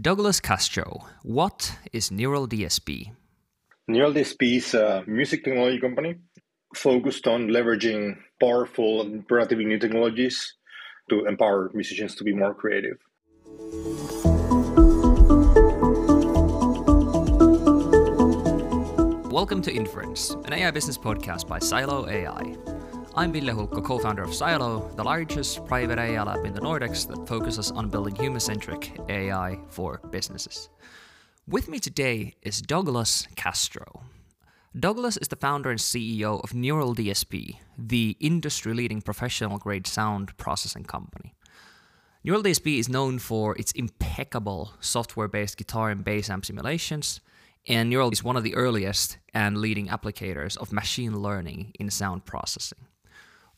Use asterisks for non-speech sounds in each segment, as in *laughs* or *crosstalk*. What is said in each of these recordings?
Douglas Castro, what is Neural DSP? Neural DSP is a music technology company focused on leveraging powerful and relatively new technologies to empower musicians to be more creative. Welcome to Inference, an AI business podcast by Silo AI. I'm Ville Hulkko, co founder of Silo, the largest private AI lab in the Nordics that focuses on building human centric AI for businesses. With me today is Douglas Castro. Douglas is the founder and CEO of Neural DSP, the industry leading professional grade sound processing company. Neural DSP is known for its impeccable software based guitar and bass amp simulations, and Neural is one of the earliest and leading applicators of machine learning in sound processing.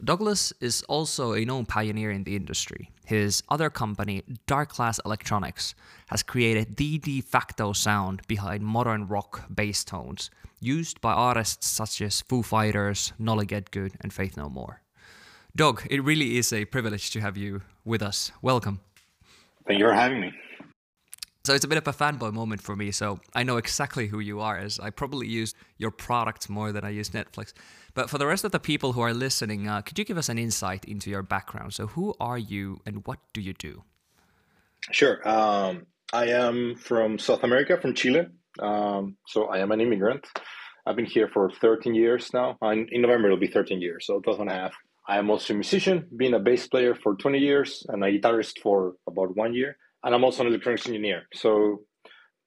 Douglas is also a known pioneer in the industry. His other company, Darkglass Electronics, has created the de facto sound behind modern rock bass tones, used by artists such as Foo Fighters, Nolly Getgood, and Faith No More. Doug, it really is a privilege to have you with us. Welcome. Thank you for having me. So it's a bit of a fanboy moment for me. So I know exactly who you are, as I probably use your products more than I use Netflix. But for the rest of the people who are listening, uh, could you give us an insight into your background? So who are you and what do you do? Sure. Um, I am from South America, from Chile. Um, so I am an immigrant. I've been here for 13 years now. in November, it'll be 13 years, so 12 and a half. I am also a musician, being a bass player for 20 years and a guitarist for about one year and I'm also an electronics engineer. So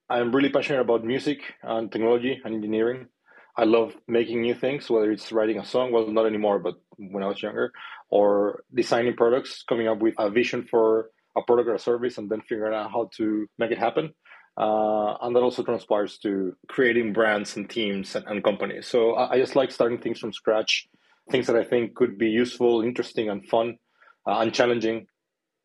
I'm really passionate about music and technology and engineering. I love making new things, whether it's writing a song, well, not anymore, but when I was younger, or designing products, coming up with a vision for a product or a service, and then figuring out how to make it happen. Uh, and that also transpires to creating brands and teams and, and companies. So I, I, just like starting things from scratch, things that I think could be useful, interesting, and fun, uh, and challenging,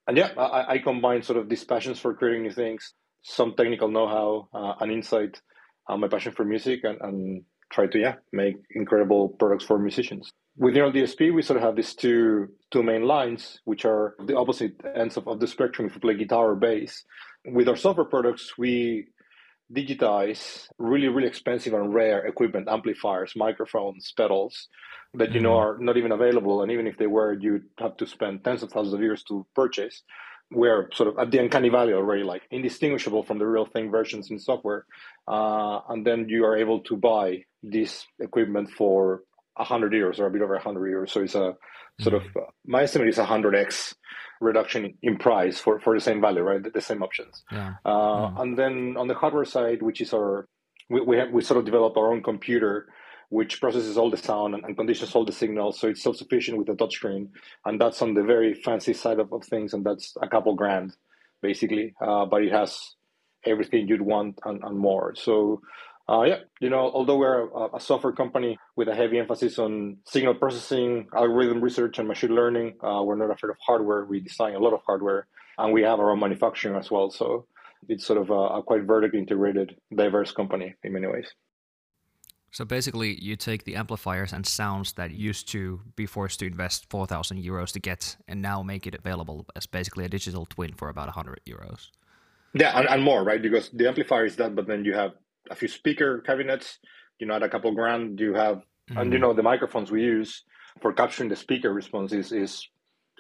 and yeah, I, I, combine sort of these passions for creating new things, some technical know-how, uh, and insight, uh, my passion for music, and, and try to yeah make incredible products for musicians. With Neural DSP, we sort of have these two two main lines, which are the opposite ends of, of the spectrum if you play guitar or bass. With our software products, we digitize really really expensive and rare equipment amplifiers microphones pedals that you know mm-hmm. are not even available and even if they were you'd have to spend tens of thousands of euros to purchase we're sort of at the uncanny valley already like indistinguishable from the real thing versions in software uh, and then you are able to buy this equipment for 100 euros or a bit over 100 euros so it's a sort mm-hmm. of uh, my estimate is 100x reduction in price for, for the same value, right? The, the same options. Yeah. Uh, mm. And then on the hardware side, which is our, we, we, have, we sort of develop our own computer which processes all the sound and, and conditions all the signals. So it's self sufficient with a touchscreen. And that's on the very fancy side of, of things. And that's a couple grand, basically. Uh, but it has everything you'd want and, and more. So uh, yeah, you know, although we're a, a, software company with a heavy emphasis on signal processing, algorithm research, and machine learning, uh, we're not afraid of hardware. We design a lot of hardware, and we have our own manufacturing as well. So it's sort of a, a quite vertically integrated, diverse company in many ways. So basically, you take the amplifiers and sounds that used to be forced to invest 4,000 euros to get, and now make it available as basically a digital twin for about 100 euros. Yeah, and, and more, right? Because the amplifier is that, but then you have a few speaker cabinets, you know, at a couple grand, you have, mm-hmm. and you mm-hmm. know, the microphones we use for capturing the speaker response is, is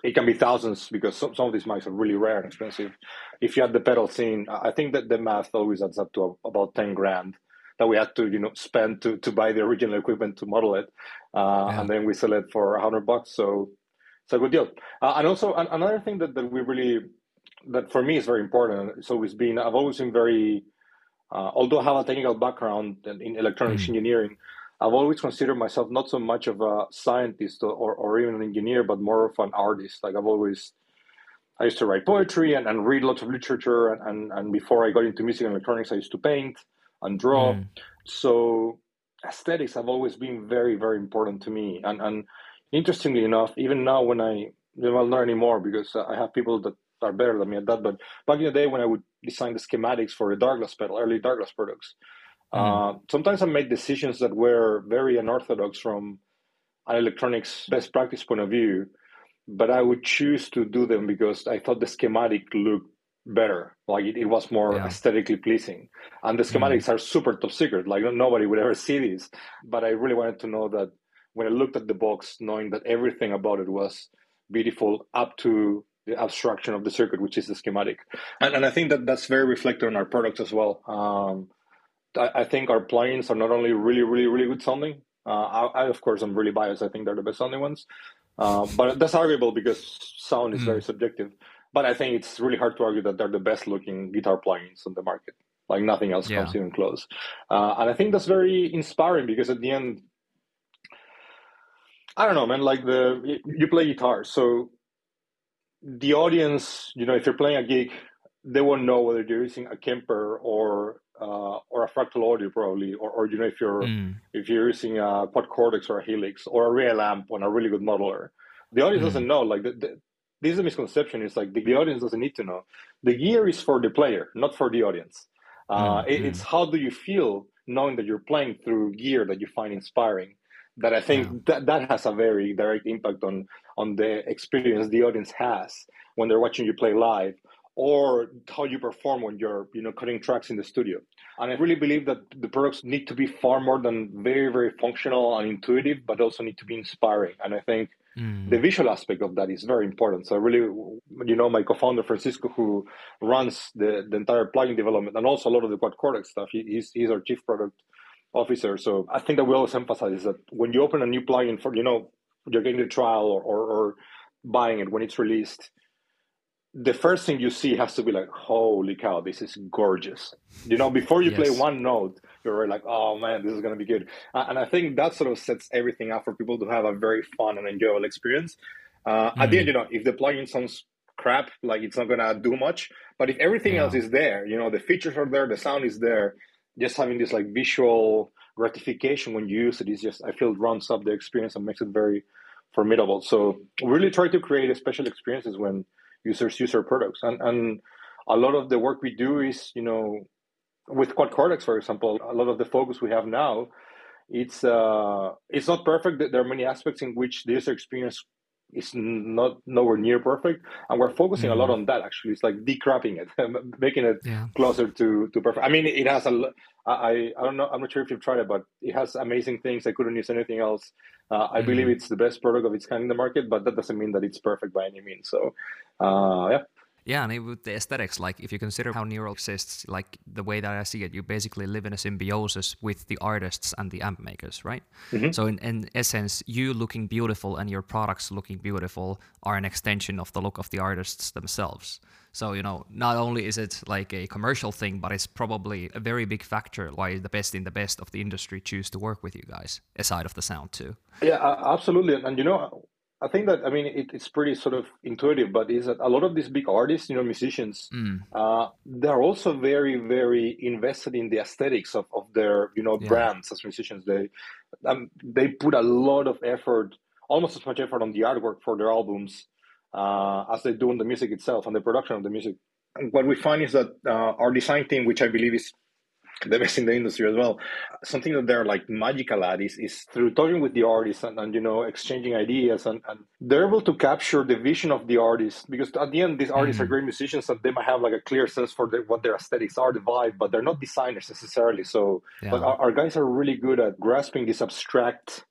it can be thousands because some, some of these mics are really rare and expensive. If you had the pedals in, I think that the math always adds up to about 10 grand that we had to, you know, spend to, to buy the original equipment to model it. Uh, yeah. And then we sell it for a hundred bucks. So it's a good deal. Uh, and also another thing that, that we really, that for me is very important. It's always been, I've always been very, uh, although I have a technical background in electronics mm. engineering, I've always considered myself not so much of a scientist or, or even an engineer, but more of an artist. Like I've always, I used to write poetry and, and read lots of literature. And, and, and before I got into music and electronics, I used to paint and draw. Mm. So aesthetics have always been very, very important to me. And, and interestingly enough, even now when I, well, not anymore because I have people that are better than me at that. But back in the day when I would design the schematics for the Darkglass pedal, early Darkglass products, mm. uh, sometimes I made decisions that were very unorthodox from an electronics best practice point of view, but I would choose to do them because I thought the schematic looked better. Like it, it was more yeah. aesthetically pleasing. And the schematics mm. are super top secret. Like nobody would ever see these. But I really wanted to know that when I looked at the box, knowing that everything about it was beautiful up to the abstraction of the circuit, which is the schematic. And, and I think that that's very reflected on our products as well. Um, I, I, think our plugins are not only really, really, really good sounding. Uh, I, I, of course, I'm really biased. I think they're the best sounding ones. Uh, but that's arguable because sound is mm. very subjective. But I think it's really hard to argue that they're the best looking guitar plugins on the market. Like nothing else yeah. comes even close. Uh, and I think that's very inspiring because at the end, I don't know, man. Like the you play guitar, so the audience, you know, if you're playing a gig, they won't know whether you're using a Kemper or uh, or a fractal audio probably, or, or you know if you're mm. if you're using a quad cortex or a helix or a real amp on a really good modeler, the audience mm. doesn't know. Like the, the, this is a misconception. It's like the, the, audience doesn't need to know. The gear is for the player, not for the audience. Uh, mm. it, it's how do you feel knowing that you're playing through gear that you find inspiring. That I think yeah. that that has a very direct impact on on the experience the audience has when they're watching you play live or how you perform when you're you know cutting tracks in the studio and i really believe that the products need to be far more than very very functional and intuitive but also need to be inspiring and i think mm. the visual aspect of that is very important so really you know my co-founder francisco who runs the, the entire plugin development and also a lot of the quad cortex stuff he, he's, he's our chief product officer so i think that we always emphasize that when you open a new plugin for you know you're getting the trial or, or, or buying it when it's released the first thing you see has to be like, holy cow, this is gorgeous. You know, before you yes. play one note, you're like, oh man, this is going to be good. And I think that sort of sets everything up for people to have a very fun and enjoyable experience. Uh, mm. At the end, mm. you know, if the plugin sounds crap, like it's not going to do much. But if everything yeah. else is there, you know, the features are there, the sound is there, just having this like visual gratification when you use it is just, I feel, runs up the experience and makes it very formidable. So really try to create special experiences when users use our products. And, and a lot of the work we do is, you know, with Quad Cortex, for example, a lot of the focus we have now, it's uh, it's not perfect. There are many aspects in which the user experience is not nowhere near perfect, and we're focusing mm-hmm. a lot mm. on that. Actually, it's like decrapping it, *laughs* making it yeah. closer to to perfect. I mean, it has a. I I don't know. I'm not sure if you've tried it, but it has amazing things. I couldn't use anything else. Uh, I mm-hmm. believe it's the best product of its kind in the market, but that doesn't mean that it's perfect by any means. So, uh, yeah. Yeah, and with the aesthetics, like if you consider how Neural exists, like the way that I see it, you basically live in a symbiosis with the artists and the amp makers, right? Mm-hmm. So in, in essence, you looking beautiful and your products looking beautiful are an extension of the look of the artists themselves. So you know, not only is it like a commercial thing, but it's probably a very big factor why the best in the best of the industry choose to work with you guys, aside of the sound too. Yeah, absolutely, and you know, I think that I mean it, it's pretty sort of intuitive, but is that a lot of these big artists, you know, musicians, mm. uh, they're also very, very invested in the aesthetics of, of their you know yeah. brands as musicians. They um, they put a lot of effort, almost as much effort on the artwork for their albums uh, as they do on the music itself and the production of the music. And what we find is that uh, our design team, which I believe is the best in the industry as well. Something that they're like magical at is, is through talking with the artists and, and you know exchanging ideas and, and they're able to capture the vision of the artist because at the end these artists mm-hmm. are great musicians and they might have like a clear sense for the, what their aesthetics are, the vibe, but they're not designers necessarily. So yeah. but our, our guys are really good at grasping these abstract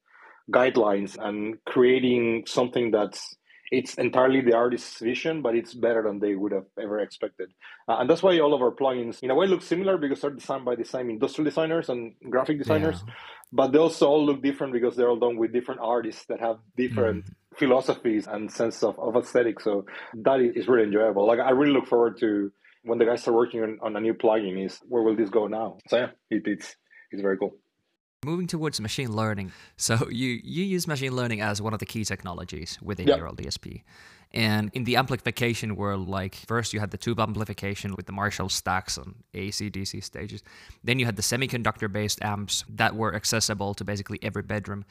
guidelines and creating something that's it's entirely the artist's vision, but it's better than they would have ever expected. Uh, and that's why all of our plugins, in a way, look similar because they're designed by the same industrial designers and graphic designers, yeah. but they also all look different because they're all done with different artists that have different mm. philosophies and sense of, of aesthetic. So that is really enjoyable. Like I really look forward to when the guys are working on, on a new plugin is where will this go now? So yeah, it, it's it's very cool. Moving towards machine learning. So you you use machine learning as one of the key technologies within yep. Neural DSP. And in the amplification world, like first you had the tube amplification with the Marshall stacks on AC DC stages. Then you had the semiconductor based amps that were accessible to basically every bedroom.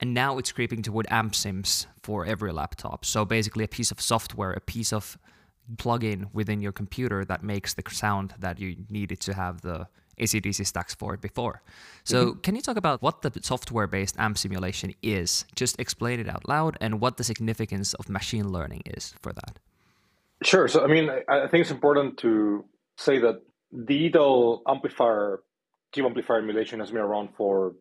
And now it's creeping toward amp sims for every laptop. So basically a piece of software, a piece of plug-in within your computer that makes the sound that you needed to have the AC/DC stacks for it before. So, mm-hmm. can you talk about what the software based AMP simulation is? Just explain it out loud and what the significance of machine learning is for that. Sure. So, I mean, I, I think it's important to say that the digital amplifier, tube amplifier emulation has been around for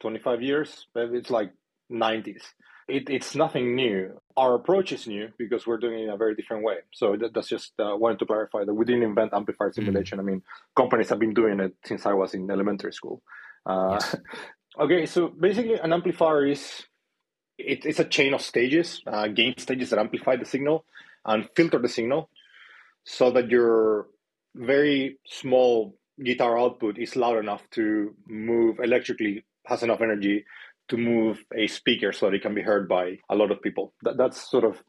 25 years. It's like 90s. It, it's nothing new. Our approach is new because we're doing it in a very different way. So that, that's just uh, wanted to clarify that we didn't invent amplifier mm. simulation. Mm. I mean, companies have been doing it since I was in elementary school. Uh, yes. *laughs* okay, so basically, an amplifier is it, it's a chain of stages, uh, gain stages that amplify the signal and filter the signal, so that your very small guitar output is loud enough to move electrically, has enough energy to move a speaker so that it can be heard by a lot of people. That, that's sort of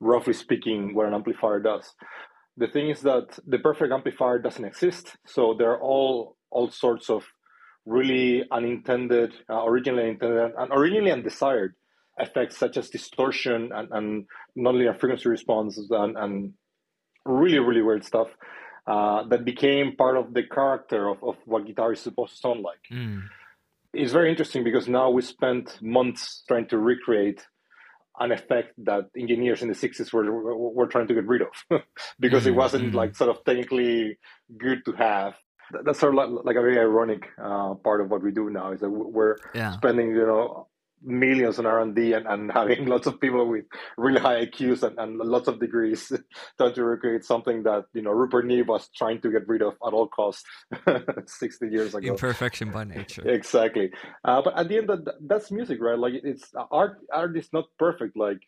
roughly speaking what an amplifier does. The thing is that the perfect amplifier doesn't exist. So there are all all sorts of really unintended, uh, originally intended, and originally undesired effects such as distortion and, and nonlinear frequency responses and, and really, really weird stuff uh, that became part of the character of, of what guitar is supposed to sound like. Mm. It's very interesting because now we spent months trying to recreate an effect that engineers in the 60s were, were, were trying to get rid of *laughs* because mm-hmm. it wasn't mm-hmm. like sort of technically good to have that's sort of like, like a very ironic uh, part of what we do now is that we're yeah. spending you know millions on R&D and, and *laughs* having lots of people with really high IQs and, and lots of degrees *laughs* trying to recreate something that, you know, Rupert Neve was trying to get rid of at all costs *laughs* 60 years ago. Imperfection by nature. exactly. Uh, but at the end, that, that's music, right? Like it's art, art is not perfect. Like,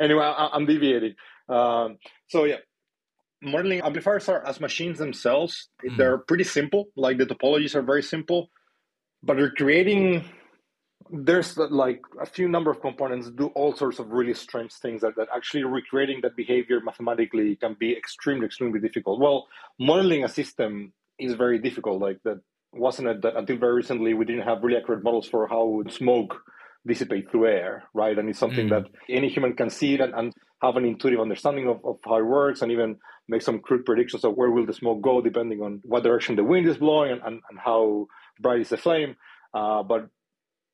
anyway, I, am deviating. Um, so yeah, modeling amplifiers are as machines themselves. Mm. They're pretty simple. Like the topologies are very simple, but you're creating there's like a few number of components do all sorts of really strange things that, that actually recreating that behavior mathematically can be extremely extremely difficult. Well modeling a system is very difficult. Like that wasn't it that until very recently we didn't have really accurate models for how would smoke dissipate through air right? And it's something mm. that any human can see it and, and have an intuitive understanding of, of how it works and even make some crude predictions of where will the smoke go depending on what direction the wind is blowing and, and, and how bright is the flame. Uh, but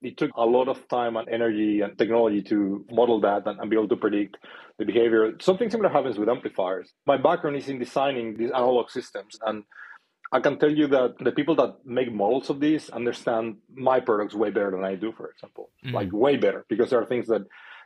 it took a lot of time and energy and technology to model that and, and, be able to predict the behavior. Something similar happens with amplifiers. My background is in designing these analog systems, and I can tell you that the people that make models of these understand my products way better than I do, for example, mm-hmm. like way better, because there are things that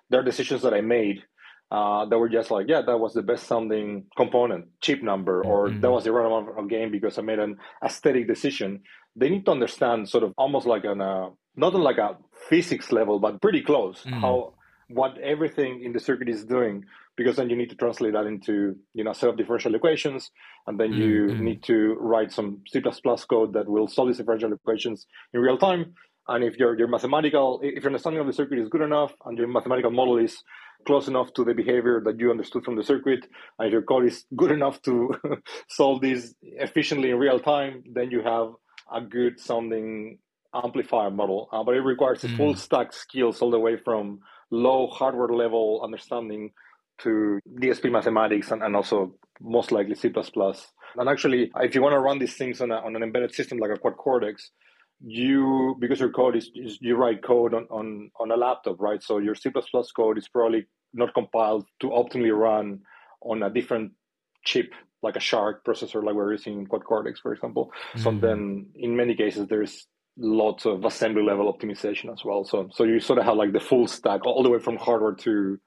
there are decisions that I made uh, that were just like, yeah, that was the best sounding component, chip number, or mm-hmm. that was the right amount of gain because I made an aesthetic decision. They need to understand sort of almost like an uh, not on like a physics level, but pretty close. Mm. How what everything in the circuit is doing, because then you need to translate that into you know set of differential equations, and then you mm-hmm. need to write some C++ code that will solve these differential equations in real time. And if your your mathematical, if your understanding of the circuit is good enough, and your mathematical model is close enough to the behavior that you understood from the circuit, and your code is good enough to *laughs* solve these efficiently in real time, then you have a good sounding amplifier model, uh, but it requires mm. full stack skills all the way from low hardware level understanding to DSP mathematics and, and also most likely C++. And actually, if you want to run these things on, a, on an embedded system like a quad cortex, you because your code is, is, you write code on, on on a laptop, right? So your C code is probably not compiled to optimally run on a different chip like a SHARC processor, like we're using quad cortex, for example. Mm-hmm. So then, in many cases, there's lots of assembly level optimization as well. So so you sort of have like the full stack all the way from hardware to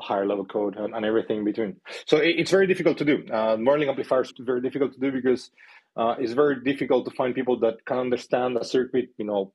higher level code and, and everything in between. So it, it's very difficult to do. Uh, modeling amplifiers very difficult to do because uh, it's very difficult to find people that can understand a circuit, you know,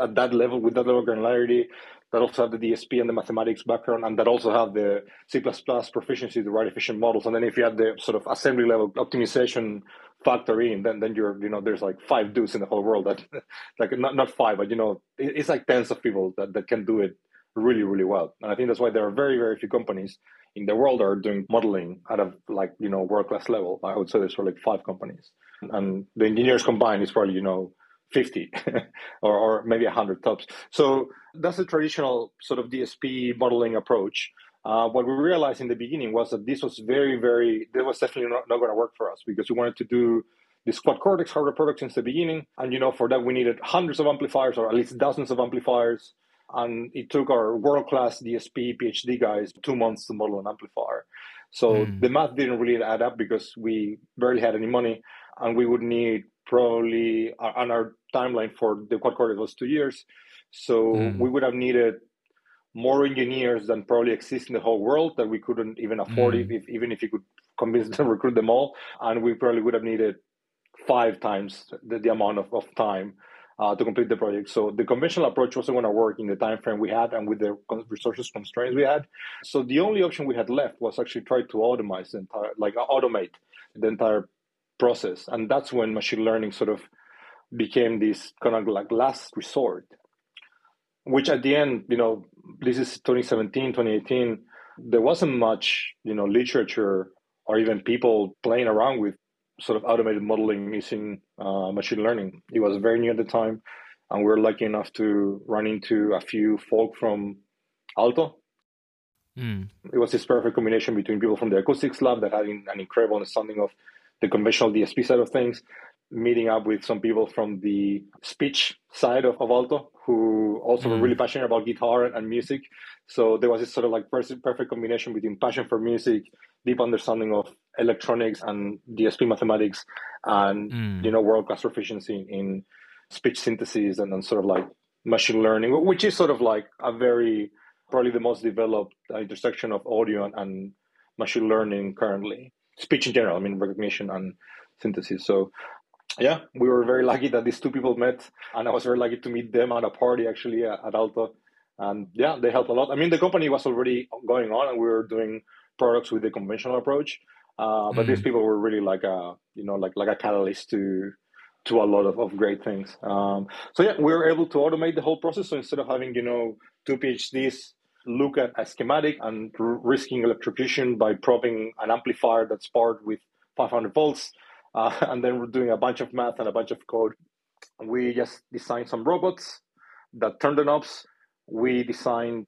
at that level with that level of granularity that also have the DSP and the mathematics background, and that also have the C++ proficiency to write efficient models. And then if you have the sort of assembly level optimization factor in, then then you're you know there's like five dudes in the whole world that *laughs* like not not five, but you know it's like tens of people that that can do it really really well. And I think that's why there are very very few companies in the world that are doing modeling at a like you know world class level. I would say there's probably like five companies, and the engineers combined is probably you know 50 *laughs* or, or maybe 100 tops. So that's the traditional sort of DSP modeling approach. Uh, what we realized in the beginning was that this was very, very, that was definitely not, not going to work for us because we wanted to do the quad cortex hardware product since the beginning. And, you know, for that, we needed hundreds of amplifiers or at least dozens of amplifiers. And it took our world class DSP PhD guys two months to model an amplifier. So mm. the math didn't really add up because we barely had any money, and we would need probably on our timeline for the quad core was two years. So mm. we would have needed more engineers than probably exist in the whole world that we couldn't even afford mm. if, even if you could convince them *laughs* to recruit them all. And we probably would have needed five times the, the amount of, of time uh, to complete the project. So the conventional approach wasn't going to work in the time frame we had and with the resources constraints we had. So the only option we had left was actually try to automate the entire, like automate the entire process, and that's when machine learning sort of became this kind of like last resort. Which at the end, you know, this is 2017, 2018. There wasn't much, you know, literature or even people playing around with sort of automated modeling using uh, machine learning. It was very new at the time, and we are lucky enough to run into a few folk from Aalto. Mm. It was this perfect combination between people from the acoustics lab that had an incredible understanding of the conventional DSP side of things, meeting up with some people from the speech side of, of Aalto who also mm. were really passionate about guitar and music. So there was this sort of like perfect combination between passion for music, deep understanding of electronics and DSP mathematics, and mm. you know world class proficiency in speech synthesis and then sort of like machine learning, which is sort of like a very probably the most developed intersection of audio and, and machine learning currently. Speech in general, I mean recognition and synthesis. So yeah, we were very lucky that these two people met, and I was very lucky to meet them at a party actually at, at Aalto. And yeah, they helped a lot. I mean, the company was already going on, and we were doing products with the conventional approach. Uh, but mm. these people were really like a you know like like a catalyst to to a lot of, of great things. Um, so yeah, we were able to automate the whole process. So instead of having you know two PhDs look at a schematic and r- risking electrocution by probing an amplifier that's powered with 500 volts, uh, and then we're doing a bunch of math and a bunch of code. We just designed some robots that turn the knobs. We designed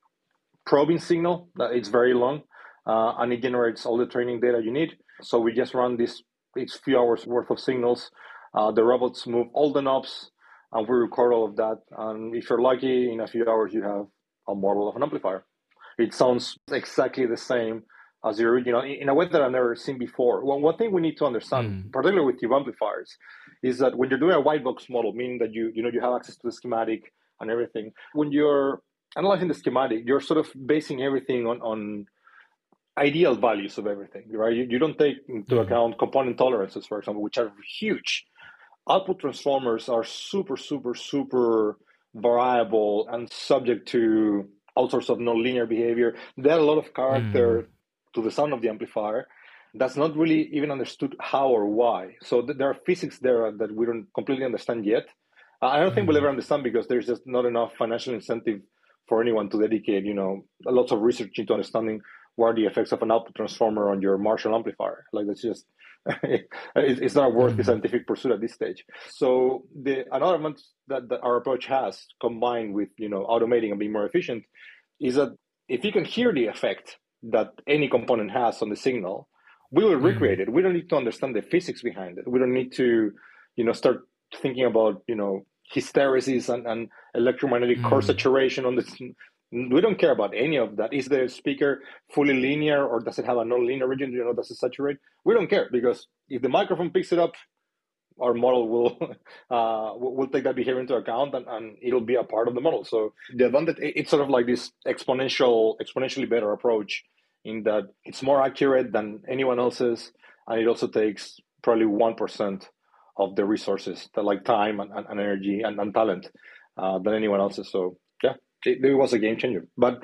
probing signal that it's very long uh, and it generates all the training data you need. So we just run this, it's few hours worth of signals. Uh, the robots move all the knobs and we record all of that. And if you're lucky, in a few hours, you have a model of an amplifier. It sounds exactly the same as the original in a way that I've never seen before. Well, one thing we need to understand, mm. particularly with tube amplifiers, is that when you're doing a white box model, meaning that you you know you have access to the schematic and everything, when you're analyzing the schematic, you're sort of basing everything on on ideal values of everything, right? You, you don't take into mm-hmm. account component tolerances, for example, which are huge. Output transformers are super, super, super variable and subject to all sorts of nonlinear behavior. They add a lot of character mm. To the sound of the amplifier. That's not really even understood how or why. So th- there are physics there that we don't completely understand yet. I don't mm. think we'll mm-hmm. ever understand because there's just not enough financial incentive for anyone to dedicate, you know, lots of research into understanding what are the effects of an output transformer on your Marshall amplifier? Like that's just *laughs* it's not worth mm-hmm. the scientific pursuit at this stage. So the another element that, that our approach has, combined with you know automating and being more efficient, is that if you can hear the effect that any component has on the signal, we will mm-hmm. recreate it. We don't need to understand the physics behind it. We don't need to, you know, start thinking about you know hysteresis and, and electromagnetic mm. core saturation on this. we don't care about any of that. Is the speaker fully linear or does it have a non-linear region? You know, does it saturate? We don't care because if the microphone picks it up, our model will *laughs* uh, will take that behavior into account and, and it'll be a part of the model. So the advantage it's sort of like this exponential, exponentially better approach in that it's more accurate than anyone else's, and it also takes probably one percent of the resources, that like time and, and energy and, and talent, uh, than anyone else's. So yeah, it, it was a game changer. But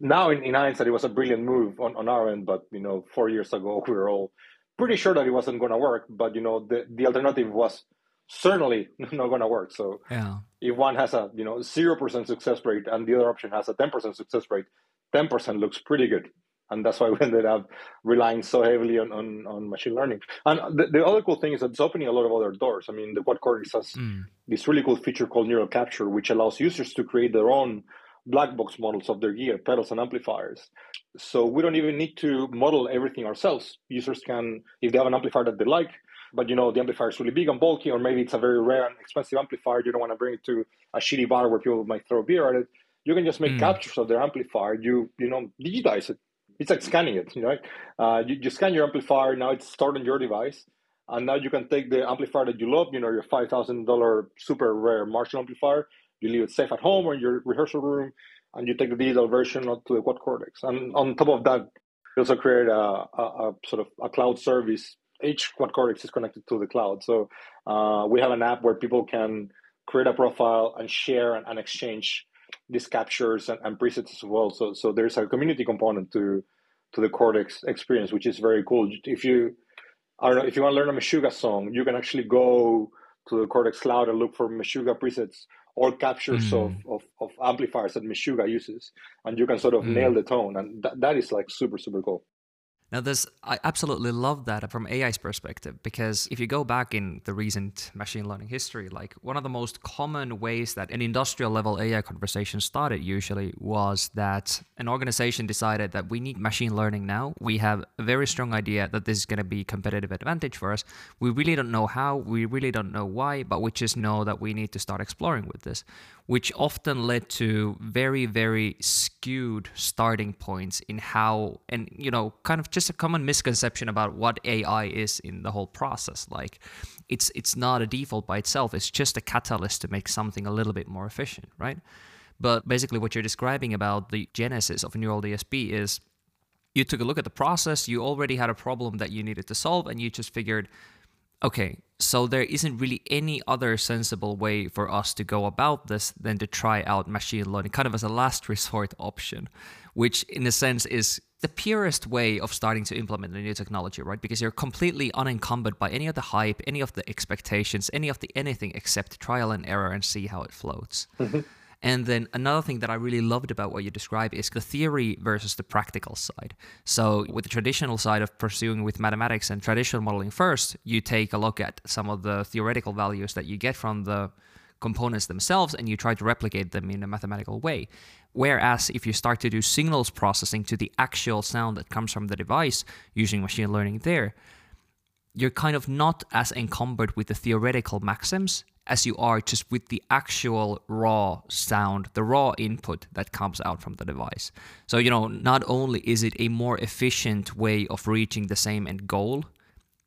now in, in hindsight, it was a brilliant move on, on our end. But you know, four years ago, *laughs* we were all pretty sure that it wasn't going to work. But you know, the the alternative was certainly *laughs* not going to work. So yeah. if one has a you know zero percent success rate and the other option has a ten percent success rate, ten percent looks pretty good. And that's why *laughs* we ended up relying so heavily on, on, on machine learning. And the, the, other cool thing is that it's opening a lot of other doors. I mean, the quad core has mm. this really cool feature called neural capture, which allows users to create their own black box models of their gear, pedals, and amplifiers. So we don't even need to model everything ourselves. Users can, if they have an amplifier that they like, but you know the amplifier is really big and bulky, or maybe it's a very rare and expensive amplifier. You don't want to bring it to a shitty bar where people might throw beer at it. You can just make mm. captures of their amplifier. You you know digitize it. It's like scanning it, right? Uh, you, you scan your amplifier, now it's stored on your device. And now you can take the amplifier that you love, you know, your $5,000 super rare Marshall amplifier, you leave it safe at home or in your rehearsal room, and you take the digital version to the quad cortex. And on top of that, we also create a, a, a sort of a cloud service. Each quad cortex is connected to the cloud. So uh, we have an app where people can create a profile and share and, and exchange these captures and, and, presets as well. So so there's a community component to to the Cortex experience, which is very cool. If you I don't know if you want to learn a Meshuggah song, you can actually go to the Cortex Cloud and look for Meshuggah presets or captures mm. of, of, of, amplifiers that Meshuggah uses, and you can sort of mm. nail the tone, and that, that is like super super cool. Now, this I absolutely love that from AI's perspective because if you go back in the recent machine learning history, like one of the most common ways that an industrial level AI conversation started usually was that an organization decided that we need machine learning now. We have a very strong idea that this is going to be a competitive advantage for us. We really don't know how, we really don't know why, but we just know that we need to start exploring with this which often led to very very skewed starting points in how and you know kind of just a common misconception about what AI is in the whole process. Like it's it's not a default by itself. It's just a catalyst to make something a little bit more efficient right? But basically what you're describing about the genesis of neural DSP is you took a look at the process you already had a problem that you needed to solve and you just figured okay, so there isn't really any other sensible way for us to go about this than to try out machine learning, kind of as a last *laughs* resort option, which in a sense is the purest way of starting to implement a new technology, right? Because you're completely unencumbered by any of the hype, any of the expectations, any of the anything except trial and error and see how it floats. Mm-hmm. And then another thing that I really loved about what you described is the theory versus the practical side. So, with the traditional side of pursuing with mathematics and traditional modeling first, you take a look at some of the theoretical values that you get from the components themselves and you try to replicate them in a mathematical way. Whereas if you start to do signals processing to the actual sound that comes from the device using machine learning there, you're kind of not as encumbered with the theoretical maxims as you are just with the actual raw sound, the raw input that comes out from the device. So, you know, not only is it a more efficient way of reaching the same end goal,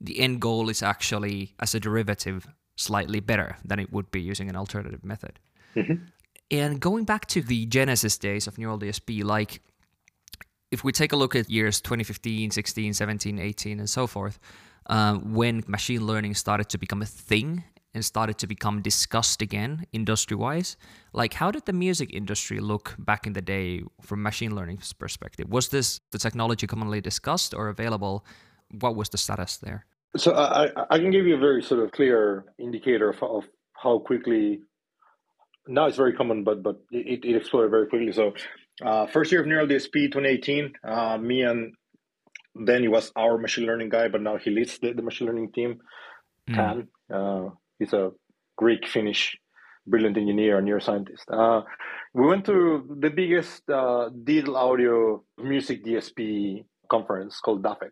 the end goal is actually, as a derivative, slightly better than it would be using an alternative method. Mm-hmm. And going back to the genesis days of Neural DSP, like if we take a look at years 2015, 16, 17, 18, and so forth, uh, when machine learning started to become a thing and started to become discussed again industry wise like how did the music industry look back in the day from machine learning's perspective? Was this the technology commonly discussed or available? What was the status there? So i, I can give you a very sort of clear indicator of, of how quickly now it's very common but but it, it exploded very quickly so uh, first year of neural dsp 2018 uh, me and then he was our machine learning guy but now he leads the, the machine learning team mm. uh, He's a Greek Finnish brilliant engineer and neuroscientist. Uh, we went to the biggest uh, digital audio music DSP conference called DAFx.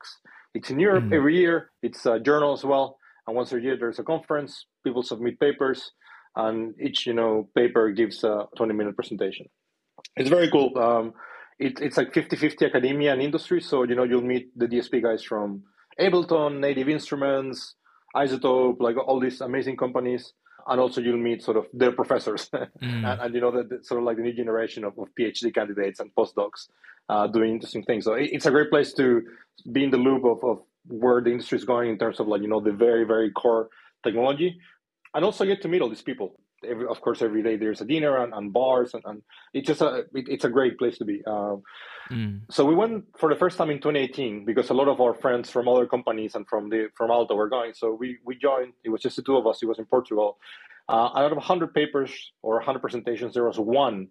It's in Europe mm. every year. It's a journal as well. And once a year, there's a conference. People submit papers, and each you know paper gives a 20 minute presentation. It's very cool. Um, it, it's like 50-50 academia and industry. So you know you'll meet the DSP guys from Ableton, Native Instruments, iZotope, like all these amazing companies. And also you'll meet sort of their professors *laughs* mm. and, and, you know, the, the, sort of like the new generation of, of PhD candidates and postdocs uh, doing interesting things. So it, it's a great place to be in the loop of, of where the industry is going in terms of like, you know, the very, very core technology and also get to meet all these people every, of course, every day there's a dinner and, and bars, and, and, it's just a it, it's a great place to be. Uh, mm. So we went for the first time in 2018 because a lot of our friends from other companies and from the from Aalto were going. So we we joined. It was just the two of us. It was in Portugal. Uh, out of 100 papers or 100 presentations, there was one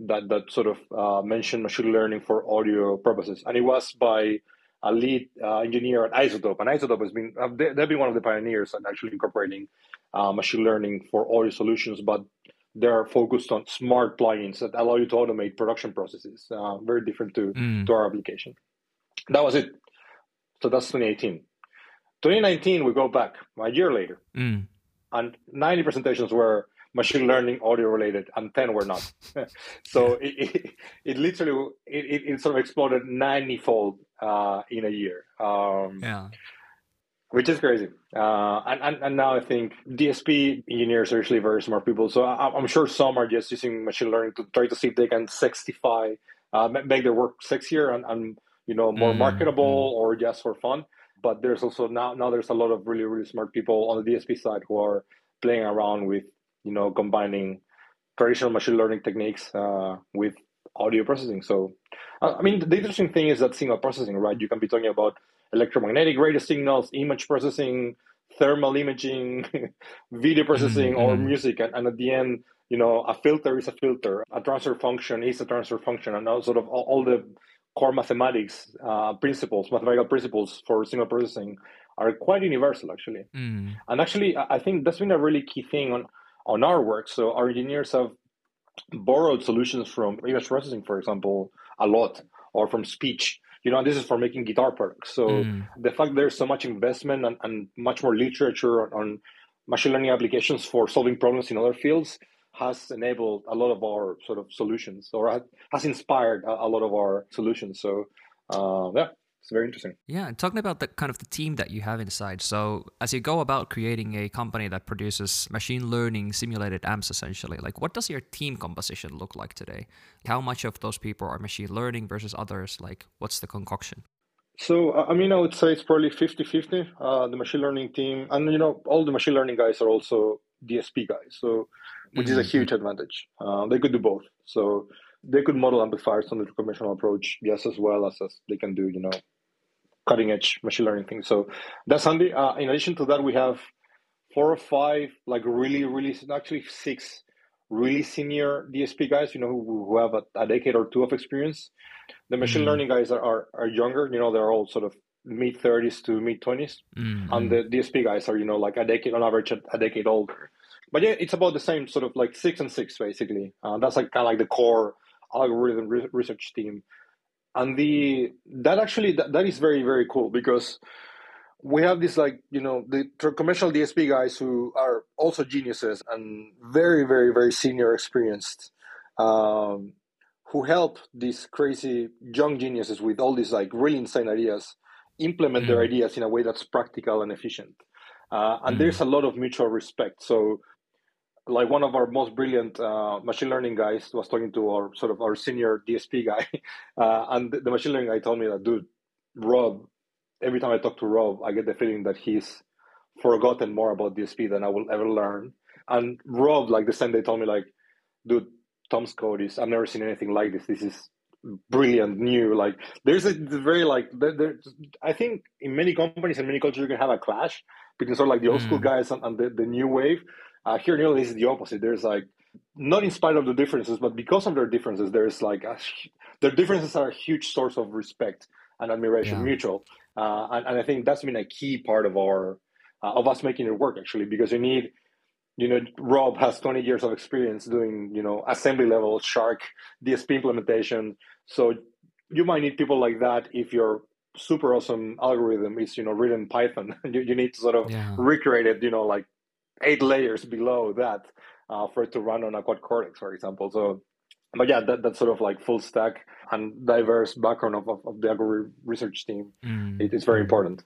that that sort of uh, mentioned machine learning for audio purposes, and it was by a lead uh, engineer at iZotope. And iZotope has been uh, they, have been one of the pioneers at actually incorporating uh, machine learning for audio solutions, but they're focused on smart plugins that allow you to automate production processes. Uh, very different to, mm. to our application. That was it. So that's 2018. 2019, we go back a year later, mm. and 90 presentations were machine learning audio related and 10 were not *laughs* so it, it, it literally it, it, sort of exploded 90 fold uh, in a year um, yeah which is crazy. Uh, and, and, and now i think dsp engineers are actually very smart people. So I, am sure some are just using machine learning to try to see if they can sexify uh, make their work sexier and, and you know more mm-hmm. marketable or just for fun. But there's also now now there's a lot of really really smart people on the dsp side who are playing around with you know combining traditional machine learning techniques uh, with audio processing. So i mean the interesting thing is that signal processing right? You can be talking about electromagnetic radio signals image processing thermal imaging *laughs* video processing mm-hmm. or music and, and, at the end you know a filter is a filter a transfer function is a transfer function and all sort of all, all the core mathematics uh, principles mathematical principles for signal processing are quite universal actually. Mm. And actually, I think that's been a really key thing on on our work. So our engineers have borrowed solutions from image processing, for example, a lot, or from speech. You know, this is for making guitar products. So mm. the fact there's so much investment and, and much more literature on, machine learning applications for solving problems in other fields has enabled a lot of our sort of solutions or has inspired a, a lot of our solutions. So uh, yeah, it's very interesting. Yeah, and talking about the kind of the team that you have inside. So as you go about creating a company that produces machine learning simulated amps, essentially, like what does your team composition look like today? How much of those people are machine learning versus others? Like, what's the concoction? So, I mean, I would say it's probably 50 50, uh, the machine learning team. And, you know, all the machine learning guys are also DSP guys, so which mm-hmm. is a mm-hmm. huge advantage. Uh, they could do both. So, they could model amplifiers on the conventional approach yes, as well as, as they can do, you know, cutting edge machine learning things. So that's handy. Uh, in addition to that, we have four or five, like really, really, actually six really senior DSP guys, you know, who, who have a, a decade or two of experience. The machine mm learning guys are, are, are, younger, you know, they're all sort of mid 30s to mid 20s. mm And the DSP guys are, you know, like a decade on average, a, a decade older. But yeah, it's about the same sort of like six and six, basically. Uh, that's like kind of like the core algorithm re- research team and the that actually that, that is very very cool because we have this like you know the commercial dsp guys who are also geniuses and very very very senior experienced um, who help these crazy young geniuses with all these like really insane ideas implement mm-hmm. their ideas in a way that's practical and efficient uh, and mm-hmm. there's a lot of mutual respect so like one of our most brilliant uh, machine learning guys was talking to our sort of our senior DSP guy, *laughs* uh, and the, machine learning guy told me that, dude, Rob. Every time I talk to Rob, I get the feeling that he's forgotten more about DSP than I will ever learn. And Rob, like the same day, told me like, dude, Tom's code is I've never seen anything like this. This is brilliant, new. Like there's a very like there, there, I think in many companies and many cultures you can have a clash between sort of like the old mm. school guys and, and the, the new wave uh, here in Italy is the opposite. There's like not in spite of the differences, but because of their differences, there's like a, their differences are a huge source of respect and admiration, yeah. mutual. Uh, and, and, I think that's been a key part of our uh, of us making it work actually, because you need, you know, Rob has 20 years of experience doing, you know, assembly level SHARC DSP implementation. So you might need people like that if your super awesome algorithm is, you know, written Python. *laughs* you, you need to sort of yeah. recreate it, you know, like eight layers below that uh, for it to run on a quad cortex, for example. So, but yeah, that, that sort of like full stack and diverse background of, of, of the algorithm research team mm. it's very important.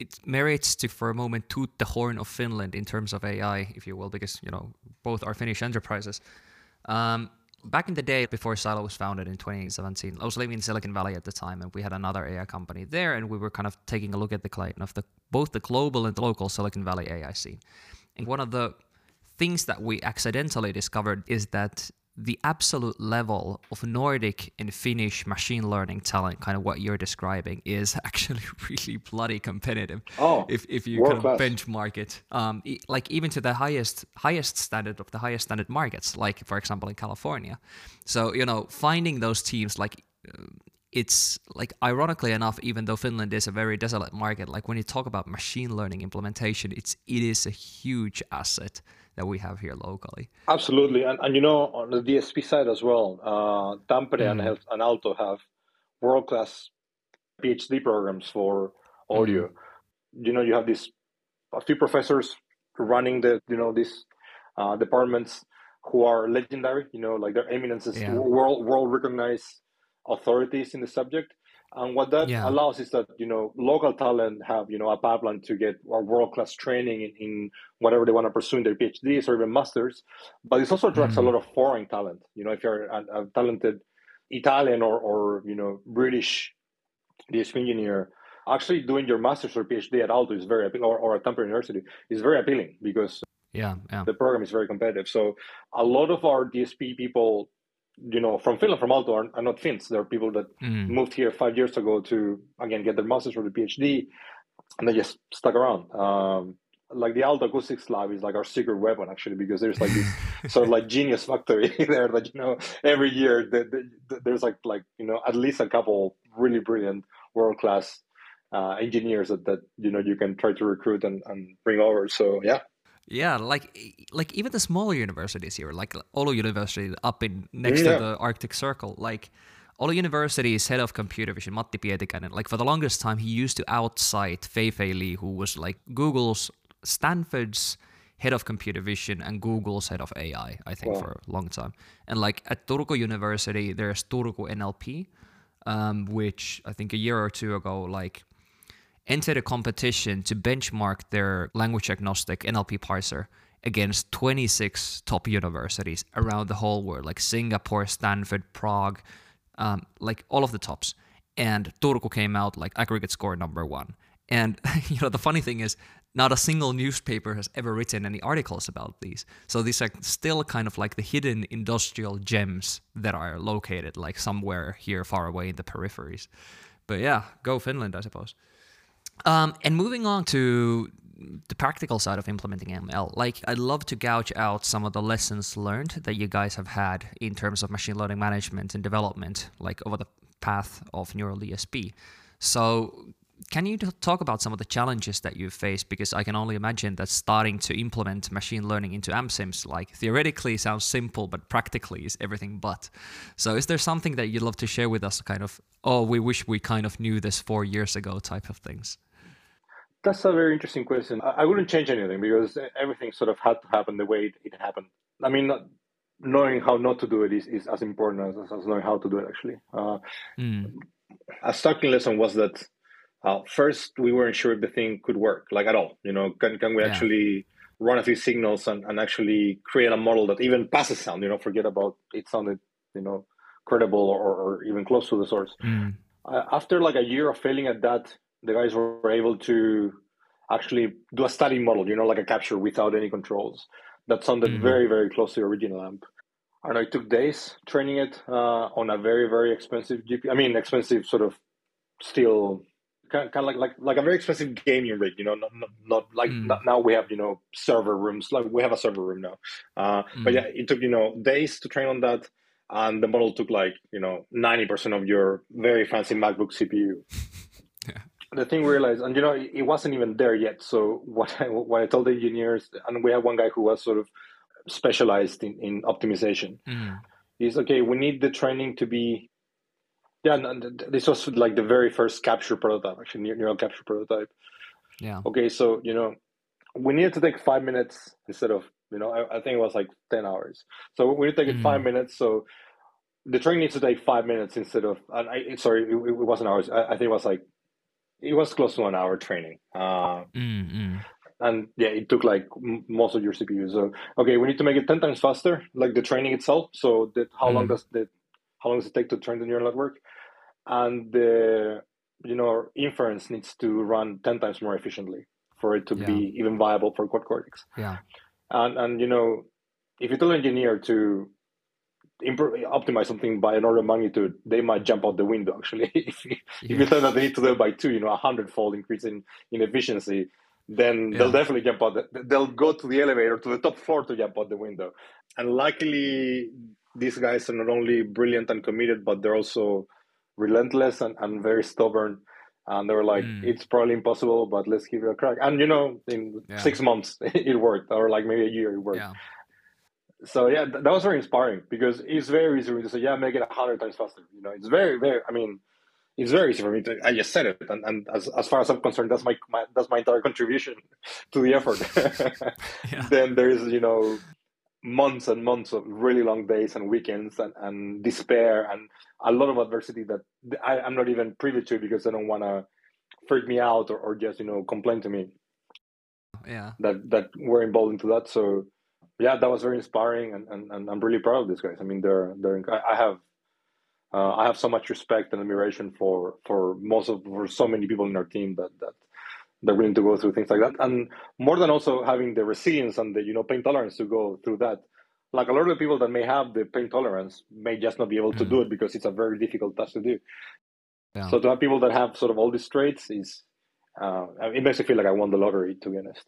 It merits to, for a moment, toot the horn of Finland in terms of AI, if you will, because you know both are Finnish enterprises. Um, back in the day before Silo was founded in 2017, I was living in Silicon Valley at the time, and we had another AI company there, and we were kind of taking a look at the client of the both the global and the local Silicon Valley AI scene. And one of the things that we accidentally discovered is that the absolute level of Nordic and Finnish machine learning talent, kind of what you're describing, is *laughs* actually really bloody competitive. Oh, if if you kind of benchmark it, um, like even to the highest highest standard of the highest standard markets, like for example in California. So you know, finding those teams like it's like ironically enough even though finland is a very desolate market like when you talk about machine learning implementation it's it is a huge asset that we have here locally absolutely and, and you know on the dsp side as well uh, tampere mm. and, and aalto have world-class phd programs for audio mm. you know you have these a few professors running the you know this uh, departments who are legendary, you know, like they're eminences, Yeah. world world recognized authorities in the subject. And what that Yeah. allows is that you know local talent have you know a pipeline to get world class training in, in whatever they want to pursue in their PhDs or even masters. But it also attracts Mhm. a lot of foreign talent. You know, if you're a, a talented Italian or or you know British DSP engineer, actually doing your master's or PhD at Aalto is very appealing, or, or at Tampere University is very appealing because Yeah, yeah. the program is very competitive. So a lot of our DSP people, you know, from Finland, from Aalto, are, are not Finns. There are people that Mm. moved here five years ago to again get their masters or the PhD, and they just stuck around. Um, like the Aalto Acoustics Lab is like our secret weapon actually because there's like this *laughs* sort of like genius factory *laughs* there that you know every year the, the, the- there's like like you know at least a couple really brilliant world class uh, engineers that, that you know you can try to recruit and, and bring over. So yeah. Yeah, like like even the smaller universities here, like Oulu University up in next Yeah. to the Arctic Circle, like Oulu University's head of computer vision, Matti Pietikäinen, like for the longest time he used to outcite Fei Fei Li, who was like Google's Stanford's head of computer vision and Google's head of AI, I think, Wow. for a long time. And like at Turku University, there's Turku NLP, um, which I think a year or two ago, like entered a competition to benchmark their language agnostic NLP parser against 26 top universities around the whole world, like Singapore, Stanford, Prague, um, like all of the tops. And Turku came out like aggregate score number one. And *laughs* you know the funny thing is, not a single newspaper has ever written any articles about these. So these are still kind of like the hidden industrial gems that are located like somewhere here far away in the peripheries. But yeah, go Finland, I suppose. Um, and moving on to the practical side of implementing ML, like I'd love to gouge out some of the lessons learned that you guys have had in terms of machine learning management and development, like over the path of neural DSP. So, can you talk about some of the challenges that you've faced? Because I can only imagine that starting to implement machine learning into amp sims, like theoretically sounds simple, but practically is everything but. So, is there something that you'd love to share with us, kind of, oh, we wish we kind of knew this four years ago type of things? That's a very interesting question. I wouldn't change anything because everything sort of had to happen the way it, happened. I mean, not- knowing how not to do it is, is as important as, as knowing how to do it, actually. Uh, Mm. a starting lesson was that uh, first we weren't sure if the thing could work, like at all. You know, can, can we Yeah. actually run a few signals and, and actually create a model that even passes sound? You know, forget about it sounded, you know, credible or, or even close to the source. Mm. Uh, after like a year of failing at that, the guys were able to actually do a study model, you know, like a capture without any controls. That sounded Mhm. very, very close to the original amp. And I know it took days training it uh, on a very, very expensive GPU. I mean, expensive sort of still kind, of like, like like a very expensive gaming rig. You know, not not, not like Mm. not, now we have you know server rooms. Like we have a server room now. Uh, But Mm. yeah, it took you know days to train on that, and the model took like you know ninety percent of your very fancy MacBook CPU. Yeah. *laughs* The thing we realized, and you know, it it wasn't even there yet. So what I, what I told the engineers, and we had one guy who was sort of specialized in, in optimization Mm. is okay we need the training to be yeah th- this was like the very first capture prototype actually neural capture prototype Yeah. okay so you know we needed to take five minutes instead of you know i, I think it was like 10 hours so we need to take it five Mm. minutes so the training needs to take five minutes instead of and I, sorry it, it wasn't hours I, I think it was like it was close to an hour training uh, Mm. Mm. and yeah, it took like m- most of your CPU. So okay, we need to make it ten times faster, like the training itself. So that how long Mm. does the how long does it take to train the neural network? And the you know inference needs to run ten times more efficiently for it to Yeah. be even viable for quad cortex. Yeah. And and you know if you tell an engineer to improve, optimize something by an order of magnitude, they might jump out the window. Actually, *laughs* if you, if you tell them they need to do it by two, you know, a hundredfold increase in, in efficiency, then they'll definitely jump out. The, they'll go to the elevator to the top floor to jump out the window. And luckily, these guys are not only brilliant and committed, but they're also relentless and, and very stubborn. And they were like, Mm. it's probably impossible, but let's give it a crack. And you know, in Yeah. six months, *laughs* it worked, or like maybe a year, it worked Yeah. so yeah, th- that was very inspiring because it's very easy for me to say, yeah, make it a hundred times faster. You know, it's very, very. I mean, it's very easy for me to. I just said it, and, and as, as far as I'm concerned, that's my, my that's my entire contribution *laughs* to the effort. *laughs* Yeah. Then there is, you know, months and months of really long days and weekends and, and despair and a lot of adversity that I, am not even privy to because they don't want to freak me out or, or just you know complain to me. Yeah, that that were involved into that. So yeah, that was very inspiring, and, and, and I'm really proud of these guys. I mean, they're they're I have uh, I have so much respect and admiration for for most of for so many people in our team that that they're willing to go through things like that, and more than also having the resilience and the you know pain tolerance to go through that. Like a lot of the people that may have the pain tolerance may just not be able to mm. do it because it's a very difficult task to do. Yeah. So to have people that have sort of all these traits is uh, it makes me feel like I won the lottery. To be honest.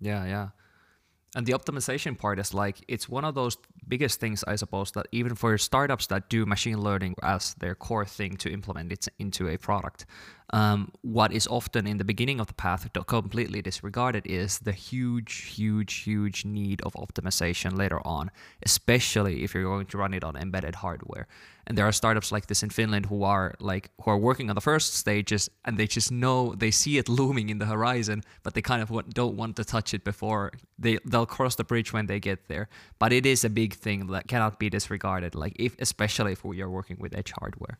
Yeah, yeah. And the optimization part is like it's one of those biggest things, I suppose, that even for startups that do machine learning as their core thing to implement it into a product, um, what is often in the beginning of the path completely disregarded is the huge, huge, huge need of optimization later on, especially if you're going to run it on embedded hardware. And there are startups like this in Finland who are like who are working on the first stages, and they just know they see it looming in the horizon, but they kind of don't want to touch it before they they'll cross the bridge when they get there. But it is a big thing that cannot be disregarded. Like if especially if we are working with edge hardware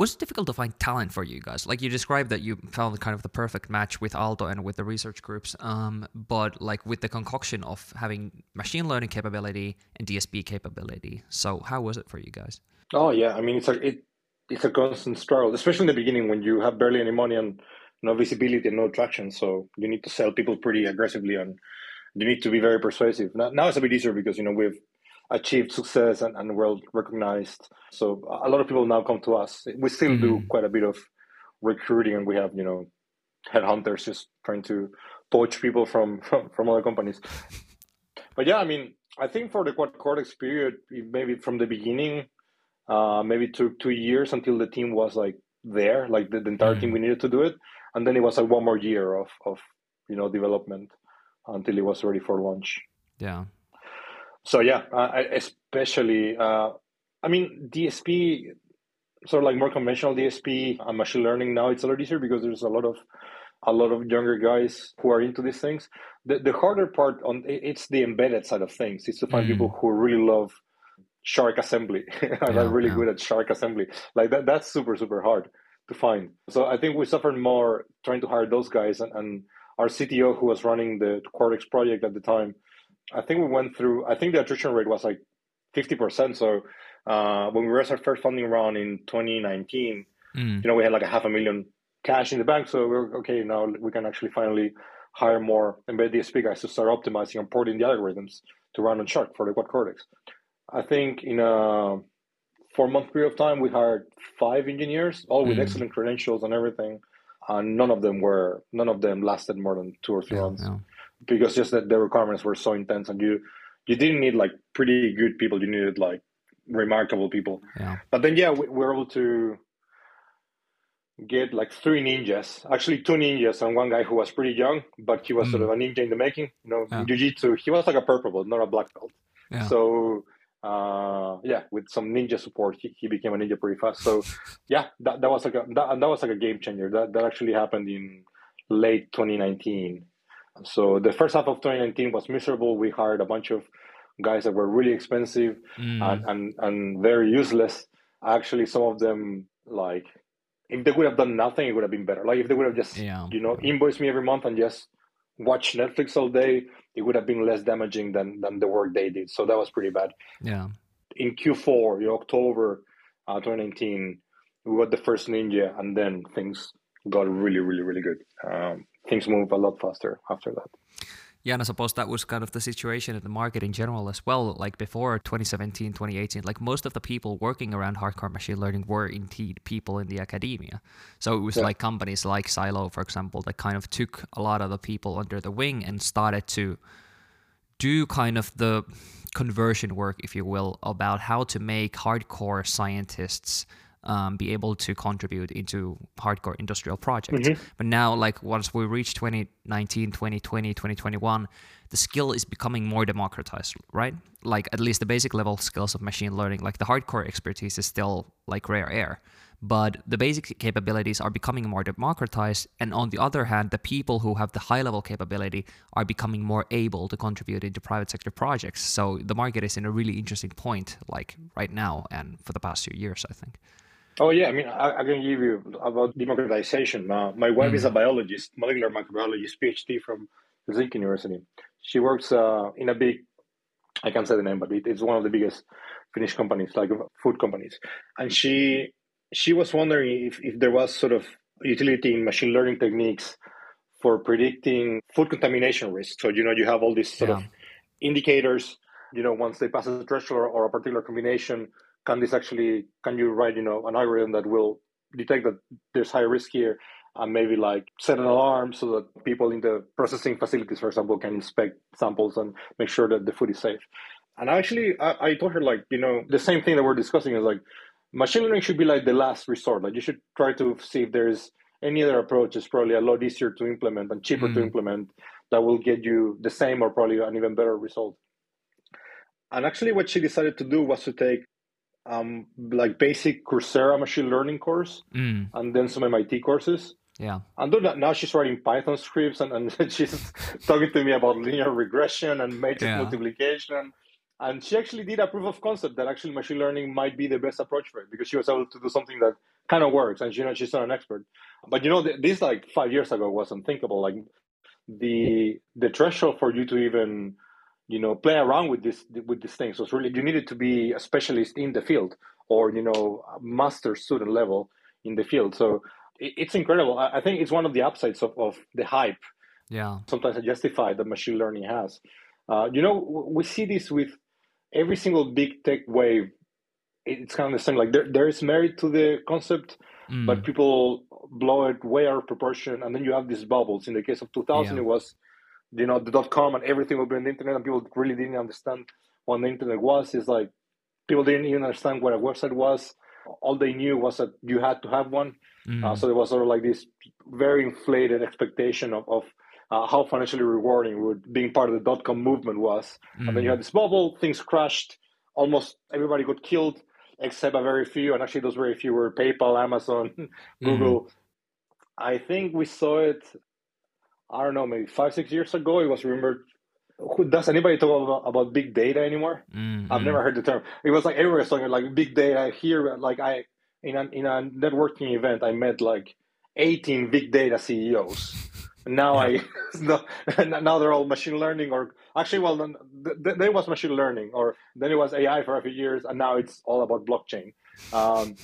was it difficult to find talent for you guys? Like you described that you found kind of the perfect match with Aalto and with the research groups, um, but like with the concoction of having machine learning capability and DSP capability. So how was it for you guys? Oh yeah, I mean it's like it, it's a constant struggle, especially in the beginning when you have barely any money and no visibility and no traction. So you need to sell people pretty aggressively and you need to be very persuasive. Now, now it's a bit easier because you know we've achieved success and, and well recognized. So a lot of people now come to us. We still mm-hmm. do quite a bit of recruiting, and we have you know headhunters just trying to poach people from from, from other companies. but yeah, I mean, I think for the quad cortex period, maybe from the beginning, uh, maybe took two years until the team was like there, like the, the entire mm-hmm. team we needed to do it, and then it was like one more year of of you know development until it was ready for launch. Yeah, so yeah, uh, especially uh, I mean DSP, sort of like more conventional DSP and machine learning now it's a lot easier because there's a lot of a lot of younger guys who are into these things. The the harder part on it's the embedded side of things. It's to find mm. people who really love SHARC assembly *laughs* and yeah, are really yeah. good at SHARC assembly. Like that that's super super hard to find. So I think we suffered more trying to hire those guys and, and our CTO who was running the Cortex project at the time I think we went through. I think the attrition rate was like fifty percent. So uh, when we raised our first funding round in 2019, mm. you know, we had like a half a million cash in the bank. So we're okay now. We can actually finally hire more embedded DSP guys to start optimizing and porting the algorithms to run on SHARC for the quad cortex. I think in a four month period of time, we hired five engineers, all with mm. excellent credentials and everything. And none of them were, none of them lasted more than two or three yeah, months. Yeah. Because just that the requirements were so intense and you you didn't need like pretty good people. You needed like remarkable people. Yeah. But then yeah we, were able to get like three ninjas. Actually two ninjas and one guy who was pretty young but he was mm. sort of a ninja in the making. You know yeah. jiu-jitsu he was like a purple belt not a black belt. So uh yeah with some ninja support he, he became a ninja pretty fast so yeah that, that was like a that, that was like a game changer that that actually happened in late 2019 so the first half of 2019 was miserable. We hired a bunch of guys that were really expensive mm. and, and, and very useless. Actually, some of them like if they would have done nothing, it would have been better. Like if they would have just yeah. you know invoiced me every month and just watch Netflix all day, it would have been less damaging than than the work they did. So that was pretty bad. Yeah. In Q4, in October uh, 2019, we got the first Ninja, and then things got really, really, really good. Um, things move a lot faster after that. Yeah, and I suppose that was kind of the situation in the market in general as well. Like before 2017, 2018, like most of the people working around hardcore machine learning were indeed people in the academia. So it was yeah. like companies like Silo, for example, that kind of took a lot of the people under the wing and started to do kind of the conversion work, if you will, about how to make hardcore scientists um, be able to contribute into hardcore industrial projects. Mm-hmm. But now, like once we reach 2019, 2020, 2021, the skill is becoming more democratized, right? Like at least the basic level skills of machine learning, like the hardcore expertise is still like rare air. but the basic capabilities are becoming more democratized. And on the other hand, the people who have the high level capability are becoming more able to contribute into private sector projects. So the market is in a really interesting point, like right now and for the past few years, I think. Oh yeah, I mean, I, I can give you about democratization. Uh, my wife mm. is a biologist, molecular microbiologist, PhD from Helsinki University. She works uh, in a big, I can't say the name, but it, it's one of the biggest Finnish companies, like food companies. And she she was wondering if, if there was sort of utility in machine learning techniques for predicting food contamination risk. So you know you have all these sort yeah. of indicators. You know, once they pass a threshold or, or a particular combination, can this actually can you write you know an algorithm that will detect that there's high risk here and maybe like set an alarm so that people in the processing facilities, for example, can inspect samples and make sure that the food is safe. And actually, I, I told her like, you know, the same thing that we're discussing is like, machine learning should be like the last resort. Like you should try to see if there's any other approach is probably a lot easier to implement and cheaper mm. to implement that will get you the same or probably an even better result. And actually, what she decided to do was to take um, like basic Coursera machine learning course mm. and then some MIT courses. Yeah. And now she's writing Python scripts and, and *laughs* she's talking to me about linear regression and matrix yeah. multiplication. And she actually did a proof of concept that actually machine learning might be the best approach for it because she was able to do something that kind of works. And you know, she's not an expert. But you know, this like five years ago was unthinkable. Like the the threshold for you to even you know play around with this with these things was really you needed to be a specialist in the field or you know master student level in the field. So it's incredible. I, I, think it's one of the upsides of, of the hype yeah. sometimes i justify that machine learning has. Uh, you know we see this with every single big tech wave. It's kind of the same like there, there is merit to the concept mm. but people blow it way out of proportion and then you have these bubbles. In the case of 2000 yeah. it was you know the dot com and everything will be on the internet and people really didn't understand what the internet was is like people didn't even understand what a website was all they knew was that you had to have one mm. uh, so there was sort of like this very inflated expectation of, of uh, how financially rewarding would being part of the dot com movement was mm. and then you had this bubble things crashed almost everybody got killed except a very few and actually those very few were paypal amazon *laughs* google mm. i think we saw it I don't know, maybe five, six years ago, it was rumored. Who does anybody talk about, about big data anymore? Mm-hmm. I've never heard the term. It was like everywhere talking like big data. Here, like I in a in a networking event, I met like 18 big data CEOs. now I *laughs* *laughs* now they're all machine learning or actually well then, there was machine learning or then it was AI for a few years and now it's all about blockchain. Um,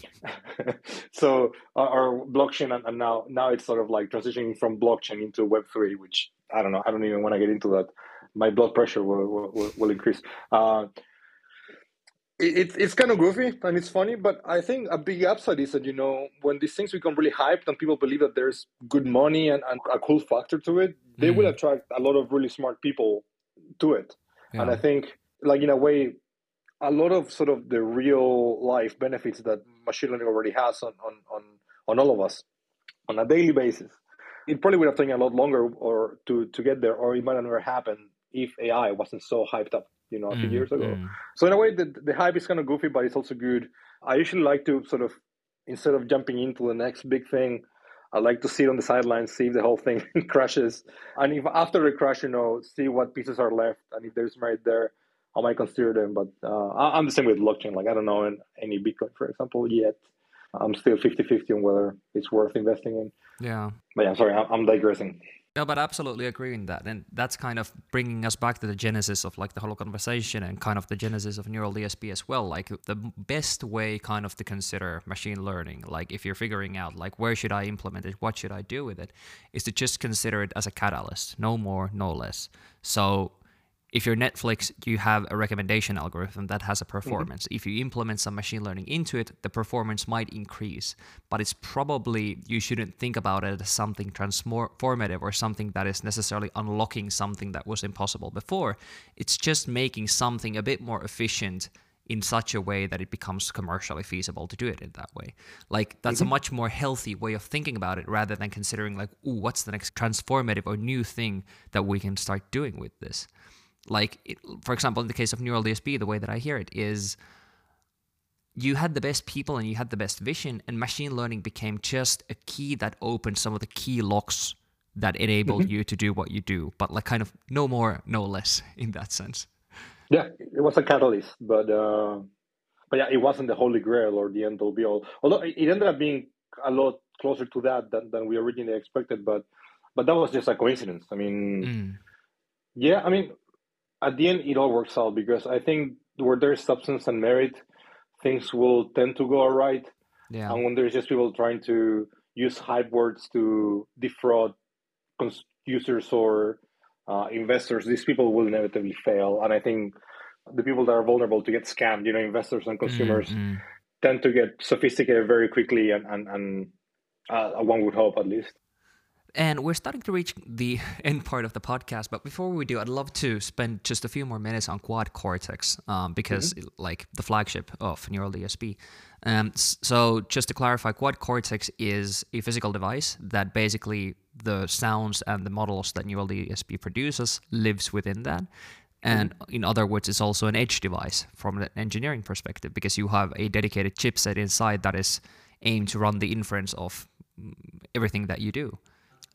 *laughs* so our blockchain and, and, now now it's sort of like transitioning from blockchain into Web three, which I don't know. I don't even want to get into that. My blood pressure will will, will increase. Uh, it, it's kind of goofy and it's funny, but I think a big upside is that you know when these things become really hyped and people believe that there's good money and, and a cool factor to it, they mm. will attract a lot of really smart people to it. Yeah. And I think, like in a way, a lot of sort of the real life benefits that machine learning already has on, on, on, on all of us on a daily basis. It probably would have taken a lot longer or to, to get there, or it might have never happened if AI wasn't so hyped up, you know, a few mm, years ago. Mm. So in a way, the, the hype is kind of goofy, but it's also good. I usually like to sort of, instead of jumping into the next big thing, I like to sit on the sidelines, see if the whole thing *laughs* crashes, and if after the crash, you know, see what pieces are left, and if there's merit there, I might consider them, but uh, I'm the same with blockchain. Like I don't know any Bitcoin, for example, yet. I'm still 50-50 on whether it's worth investing in. Yeah. But yeah, sorry, I'm digressing. No, but absolutely agree in that, and that's kind of bringing us back to the genesis of like the whole conversation and kind of the genesis of neural DSP as well. Like the best way, kind of, to consider machine learning, like if you're figuring out like where should I implement it, what should I do with it, is to just consider it as a catalyst, no more, no less. So if you're Netflix, you have a recommendation algorithm that has a mm-hmm. performance. Mm-hmm. If you implement some machine learning into it, the performance might increase, but it's probably you shouldn't think about it as something transformative or something that is necessarily unlocking something that was impossible before. It's just making something a bit more efficient in such a way that it becomes commercially feasible to do it in that way. Like that's mm-hmm. a much more healthy way of thinking about it rather than considering like, ooh, what's the next transformative or new thing that we can start doing with this? Like it, for example in the case of neural dsp the way that i hear it is you had the best people and you had the best vision, and machine learning became just a key that opened some of the key locks that enabled mm-hmm. you to do what you do, but like kind of no more, no less *laughs* in that sense. Yeah, it was a catalyst, but uh, but yeah, it wasn't the holy grail or the end all be all. Although it ended up being a lot closer to that than, than we originally expected, but but that was just a coincidence. I mean, mm. yeah, I mean, at the end it all works out because I think where there's substance and merit, things will tend to go all right. Yeah. And when there's just people trying to use hype words to defraud users or uh, investors, these people will inevitably fail. And I think the people that are vulnerable to get scammed, you know, investors and consumers, mm-hmm. tend to get sophisticated very quickly, and and, and uh, one would hope at least. And we're starting to reach the *laughs* end part of the podcast, but before we do, I'd love to spend just a few more minutes on Quad Cortex um, because, mm-hmm. like, the flagship of Neural DSP. Um, so, just to clarify, Quad Cortex is a physical device that basically the sounds and the models that Neural DSP produces lives within that. And mm-hmm. in other words, it's also an edge device from an engineering perspective because you have a dedicated chipset inside that is aimed to run the inference of mm, everything that you do.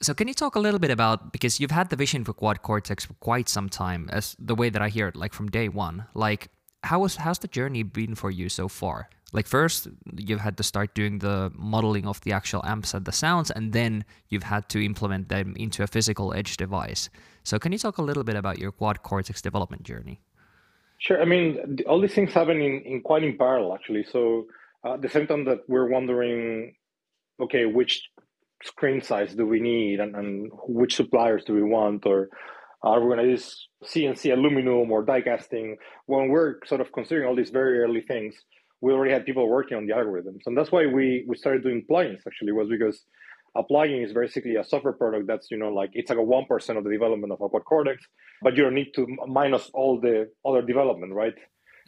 So can you talk a little bit about because you've had the vision for Quad Cortex for quite some time, as the way that I hear it, like from day one. Like how was how's the journey been for you so far? Like first you've had to start doing the modeling of the actual amps and the sounds, and then you've had to implement them into a physical edge device. So can you talk a little bit about your Quad Cortex development journey? Sure. I mean, all these things happen in, in quite in parallel, actually. So uh, at the same time that we're wondering, okay, which screen size do we need and, and which suppliers do we want or are we going to use CNC aluminum or die casting? When we're sort of considering all these very early things, we already had people working on the algorithms. And that's why we, we started doing plugins actually was because a plugin is basically a software product that's, you know, like it's like a 1% of the development of a quad cortex, but you don't need to minus all the other development, right?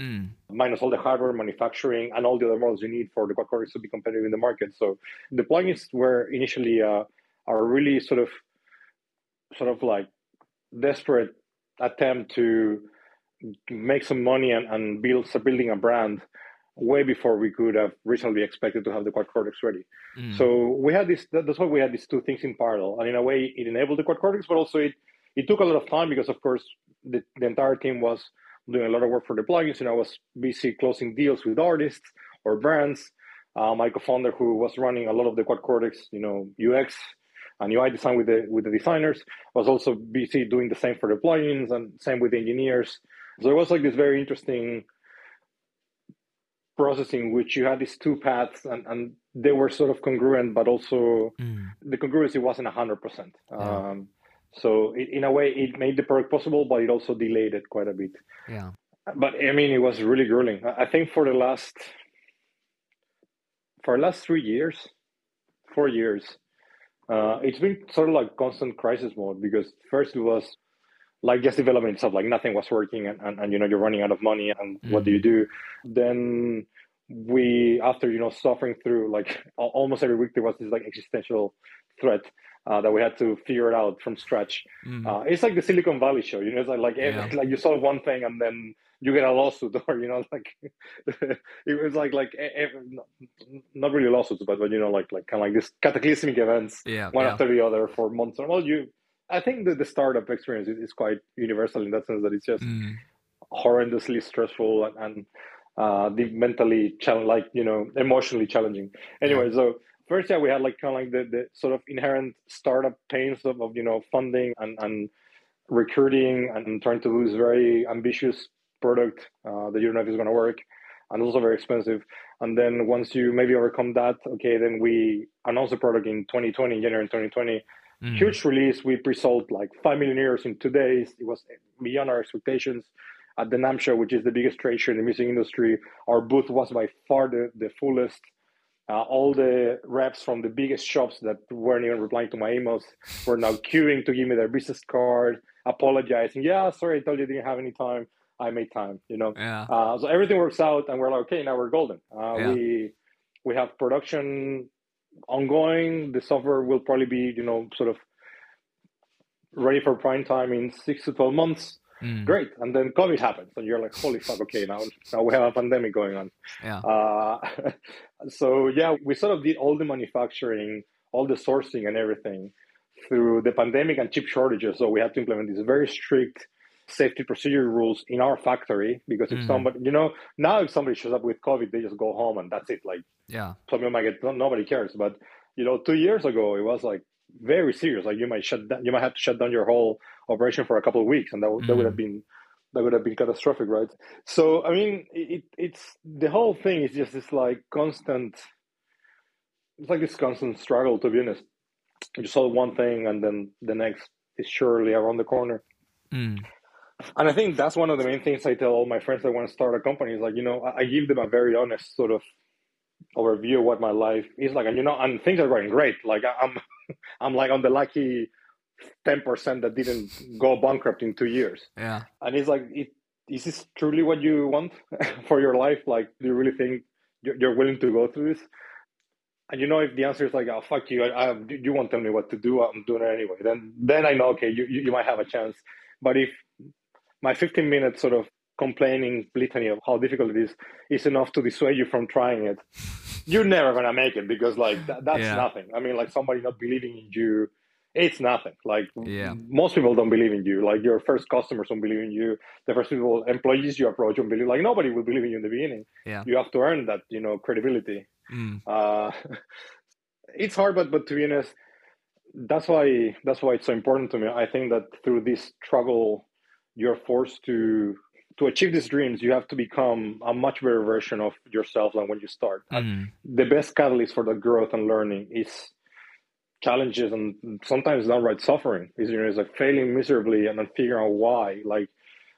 Mm. minus all the hardware, manufacturing, and all the other models you need for the quad cortex to be competitive in the market. So the plugins were initially uh, a really sort of sort of like desperate attempt to make some money and, and build start building a brand way before we could have reasonably expected to have the quad cortex ready. Mm. So we had this. That's why we had these two things in parallel, and in a way, it enabled the quad cortex, but also it it took a lot of time because, of course, the, the entire team was doing a lot of work for the plugins, and I was busy closing deals with artists or brands. Uh, my co-founder, who was running a lot of the Quad Cortex, you know, UX and UI design with the with the designers, was also busy doing the same for the plugins and same with the engineers. So it was like this very interesting processing which you had these two paths and, and they were sort of congruent but also mm. the congruency wasn't 100% yeah. um, so it, in a way, it made the product possible, but it also delayed it quite a bit. Yeah. But I mean, it was really grueling. I think for the last for the last three years, four years, uh, it's been sort of like constant crisis mode because first it was like just development itself, like nothing was working, and, and, and you know you're running out of money, and mm. what do you do? Then we, after you know suffering through like almost every week, there was this like existential threat uh, that we had to figure it out from scratch. Mm-hmm. Uh, it's like the Silicon Valley show, you know. It's like like, yeah. like you solve one thing and then you get a lawsuit, *laughs* or you know, like *laughs* it was like like not really lawsuits, but but you know, like like kind of like this cataclysmic events, yeah, one yeah. after the other for months. And well, you, I think that the startup experience is, is quite universal in that sense that it's just mm. horrendously stressful and. and uh, the mentally challenge, like you know, emotionally challenging. Anyway, yeah. so first yeah we had like kind of like the, the sort of inherent startup pains of, of you know funding and, and recruiting and trying to do this very ambitious product uh, that you don't know if it's going to work and also very expensive and then once you maybe overcome that okay then we announced the product in 2020 january 2020 mm. huge release we pre-sold like 5 million euros in two days it was beyond our expectations at the NAMM show, which is the biggest trade show in the music industry, our booth was by far the, the fullest. Uh, all the reps from the biggest shops that weren't even replying to my emails were now queuing to give me their business card, apologizing. Yeah, sorry, I told you I didn't have any time. I made time, you know. Yeah. Uh, so everything works out, and we're like, okay, now we're golden. Uh, yeah. We we have production ongoing. The software will probably be, you know, sort of ready for prime time in six to twelve months. Mm. great. And then COVID happens, and you're like, holy fuck, okay, now now we have a pandemic going on. Yeah. Uh, *laughs* so yeah, we sort of did all the manufacturing, all the sourcing, and everything through the pandemic and chip shortages. So we had to implement these very strict safety procedure rules in our factory because if mm. somebody, you know, now if somebody shows up with COVID, they just go home and that's it. Like, yeah, something might get nobody cares. But you know, two years ago, it was like very serious. Like you might shut down, you might have to shut down your whole operation for a couple of weeks, and that, mm. that would have mm. been that would have been catastrophic, right? So I mean, it, it's the whole thing is just this like constant. It's like this constant struggle, to be honest. You solve one thing, and then the next is surely around the corner. Mm. And I think that's one of the main things I tell all my friends that want to start a company is like, you know, I give them a very honest sort of overview of what my life is like. And, you know, and things are going great. Like I'm, *laughs* I'm like on the lucky 10% that didn't go bankrupt in two years. Yeah. And it's like, it, is this truly what you want *laughs* for your life? Like, do you really think you're willing to go through this? And you know, if the answer is like, "Oh fuck you," I, I, you won't tell me what to do. I'm doing it anyway. Then, then I know, okay, you, you, you might have a chance. But if my 15 minute sort of complaining litany of how difficult it is is enough to dissuade you from trying it, you're never gonna make it because like that, that's yeah. nothing. I mean, like somebody not believing in you, it's nothing. Like yeah. most people don't believe in you. Like your first customers don't believe in you. The first people, employees you approach don't believe. Like nobody will believe in you in the beginning. Yeah. You have to earn that, you know, credibility. Mm. Uh, *laughs* it's hard, but but to be honest, that's why that's why it's so important to me. I think that through this struggle you're forced to to achieve these dreams you have to become a much better version of yourself than when you start mm. the best catalyst for the growth and learning is challenges and sometimes downright suffering is you know it's like failing miserably and then figuring out why like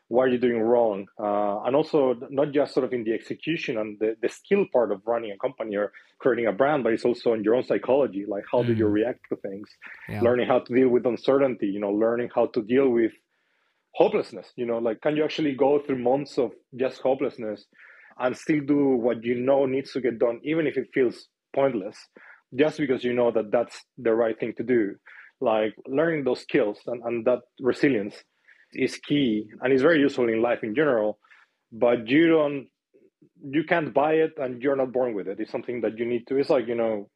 why are you doing wrong uh, and also not just sort of in the execution and the, the skill part of running a company or creating a brand but it's also in your own psychology like how mm. do you react to things yeah. learning how to deal with uncertainty you know learning how to deal with hopelessness you know like can you actually go through months of just hopelessness and still do what you know needs to get done even if it feels pointless just because you know that that's the right thing to do? Like learning those skills and, and that resilience is key and is very useful in life in general but you don't you can't buy it and you're not born with it. It's something that you need to it's like you know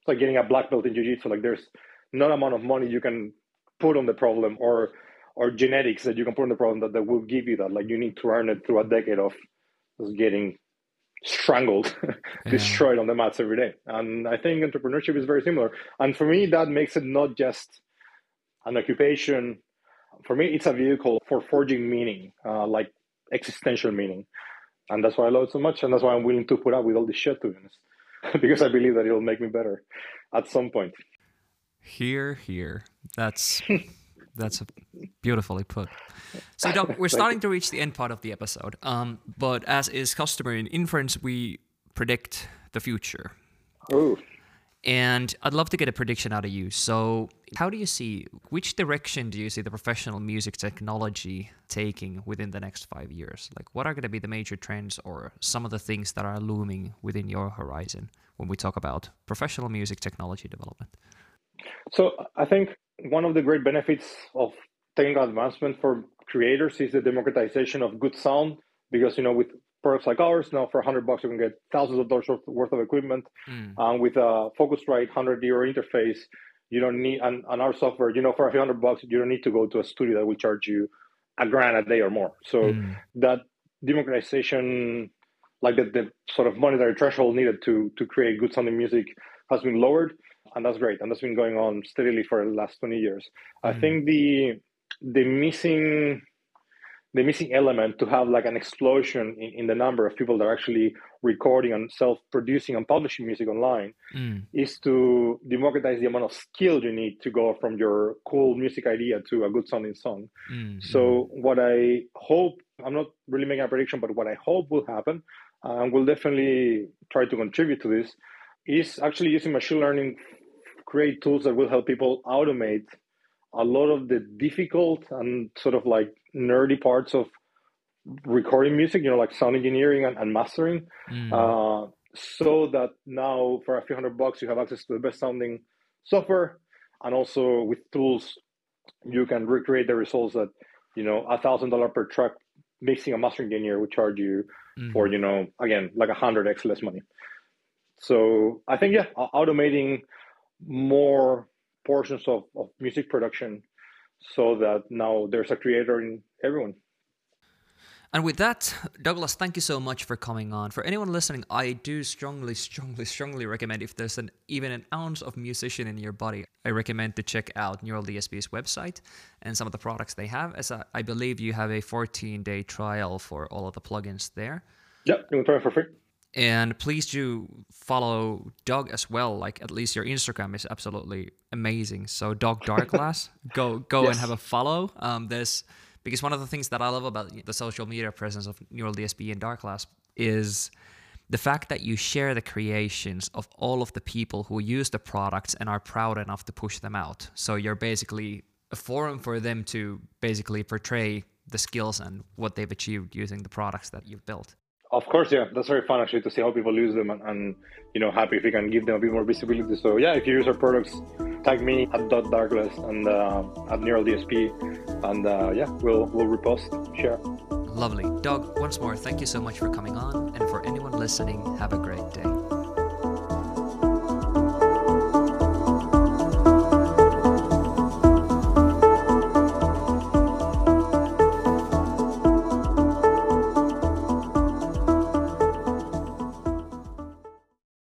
it's like getting a black belt in jiu-jitsu. Like there's not amount of money you can put on the problem or or genetics that you can put in the problem that, that will give you that. Like you need to earn it through a decade of just getting strangled, *laughs* yeah. destroyed on the mats every day. And I think entrepreneurship is very similar. And for me, that makes it not just an occupation. For me, it's a vehicle for forging meaning, uh, like existential meaning. And that's why I love it so much. And that's why I'm willing to put up with all this shit, to be honest, *laughs* because I believe that it'll make me better at some point. Here, here. That's *laughs* that's beautifully put. So, Doug, we're starting to reach the end part of the episode. Um, but as is customary in inference, we predict the future. Oh. And I'd love to get a prediction out of you. So, how do you see which direction do you see the professional music technology taking within the next five years? Like, what are going to be the major trends or some of the things that are looming within your horizon when we talk about professional music technology development? So, I think one of the great benefits of technical advancement for creators is the democratization of good sound because you know with products like ours now for 100 bucks you can get thousands of dollars worth of equipment mm. um, with a focusrite 100 euro interface you don't need and, and our software you know for a few hundred bucks you don't need to go to a studio that will charge you a grand a day or more so mm. that democratization like the, the sort of monetary threshold needed to to create good sounding music has been lowered and that's great and that's been going on steadily for the last 20 years mm-hmm. i think the the missing the missing element to have like an explosion in, in the number of people that are actually recording and self-producing and publishing music online mm. is to democratize the amount of skill you need to go from your cool music idea to a good sounding song mm. so what i hope i'm not really making a prediction but what i hope will happen and will definitely try to contribute to this is actually using machine learning create tools that will help people automate a lot of the difficult and sort of like nerdy parts of recording music, you know, like sound engineering and, and mastering. Mm. Uh, so that now for a few hundred bucks, you have access to the best sounding software. And also with tools, you can recreate the results that you know a thousand dollar per track mixing a mastering engineer would charge you mm-hmm. for you know again like a hundred x less money. So I think yeah, automating more portions of, of music production so that now there's a creator in everyone. And with that, Douglas, thank you so much for coming on. For anyone listening, I do strongly, strongly, strongly recommend if there's an even an ounce of musician in your body, I recommend to check out Neural DSP's website and some of the products they have. As I believe you have a 14-day trial for all of the plugins there. Yep, you can try it for free. And please do follow Doug as well. Like at least your Instagram is absolutely amazing. So Doug Darkglass, *laughs* go go yes. and have a follow. Um, there's because one of the things that I love about the social media presence of Neural DSP and Darkglass is the fact that you share the creations of all of the people who use the products and are proud enough to push them out. So you're basically a forum for them to basically portray the skills and what they've achieved using the products that you've built. Of course, yeah, that's very fun actually to see how people use them, and, and, you know, happy if we can give them a bit more visibility. So yeah, if you use our products, tag me at dot Darkglass and uh, at neural DSP, and uh, yeah, we'll we'll repost, share. Lovely, Doug. Once more, thank you so much for coming on, and for anyone listening, have a great day.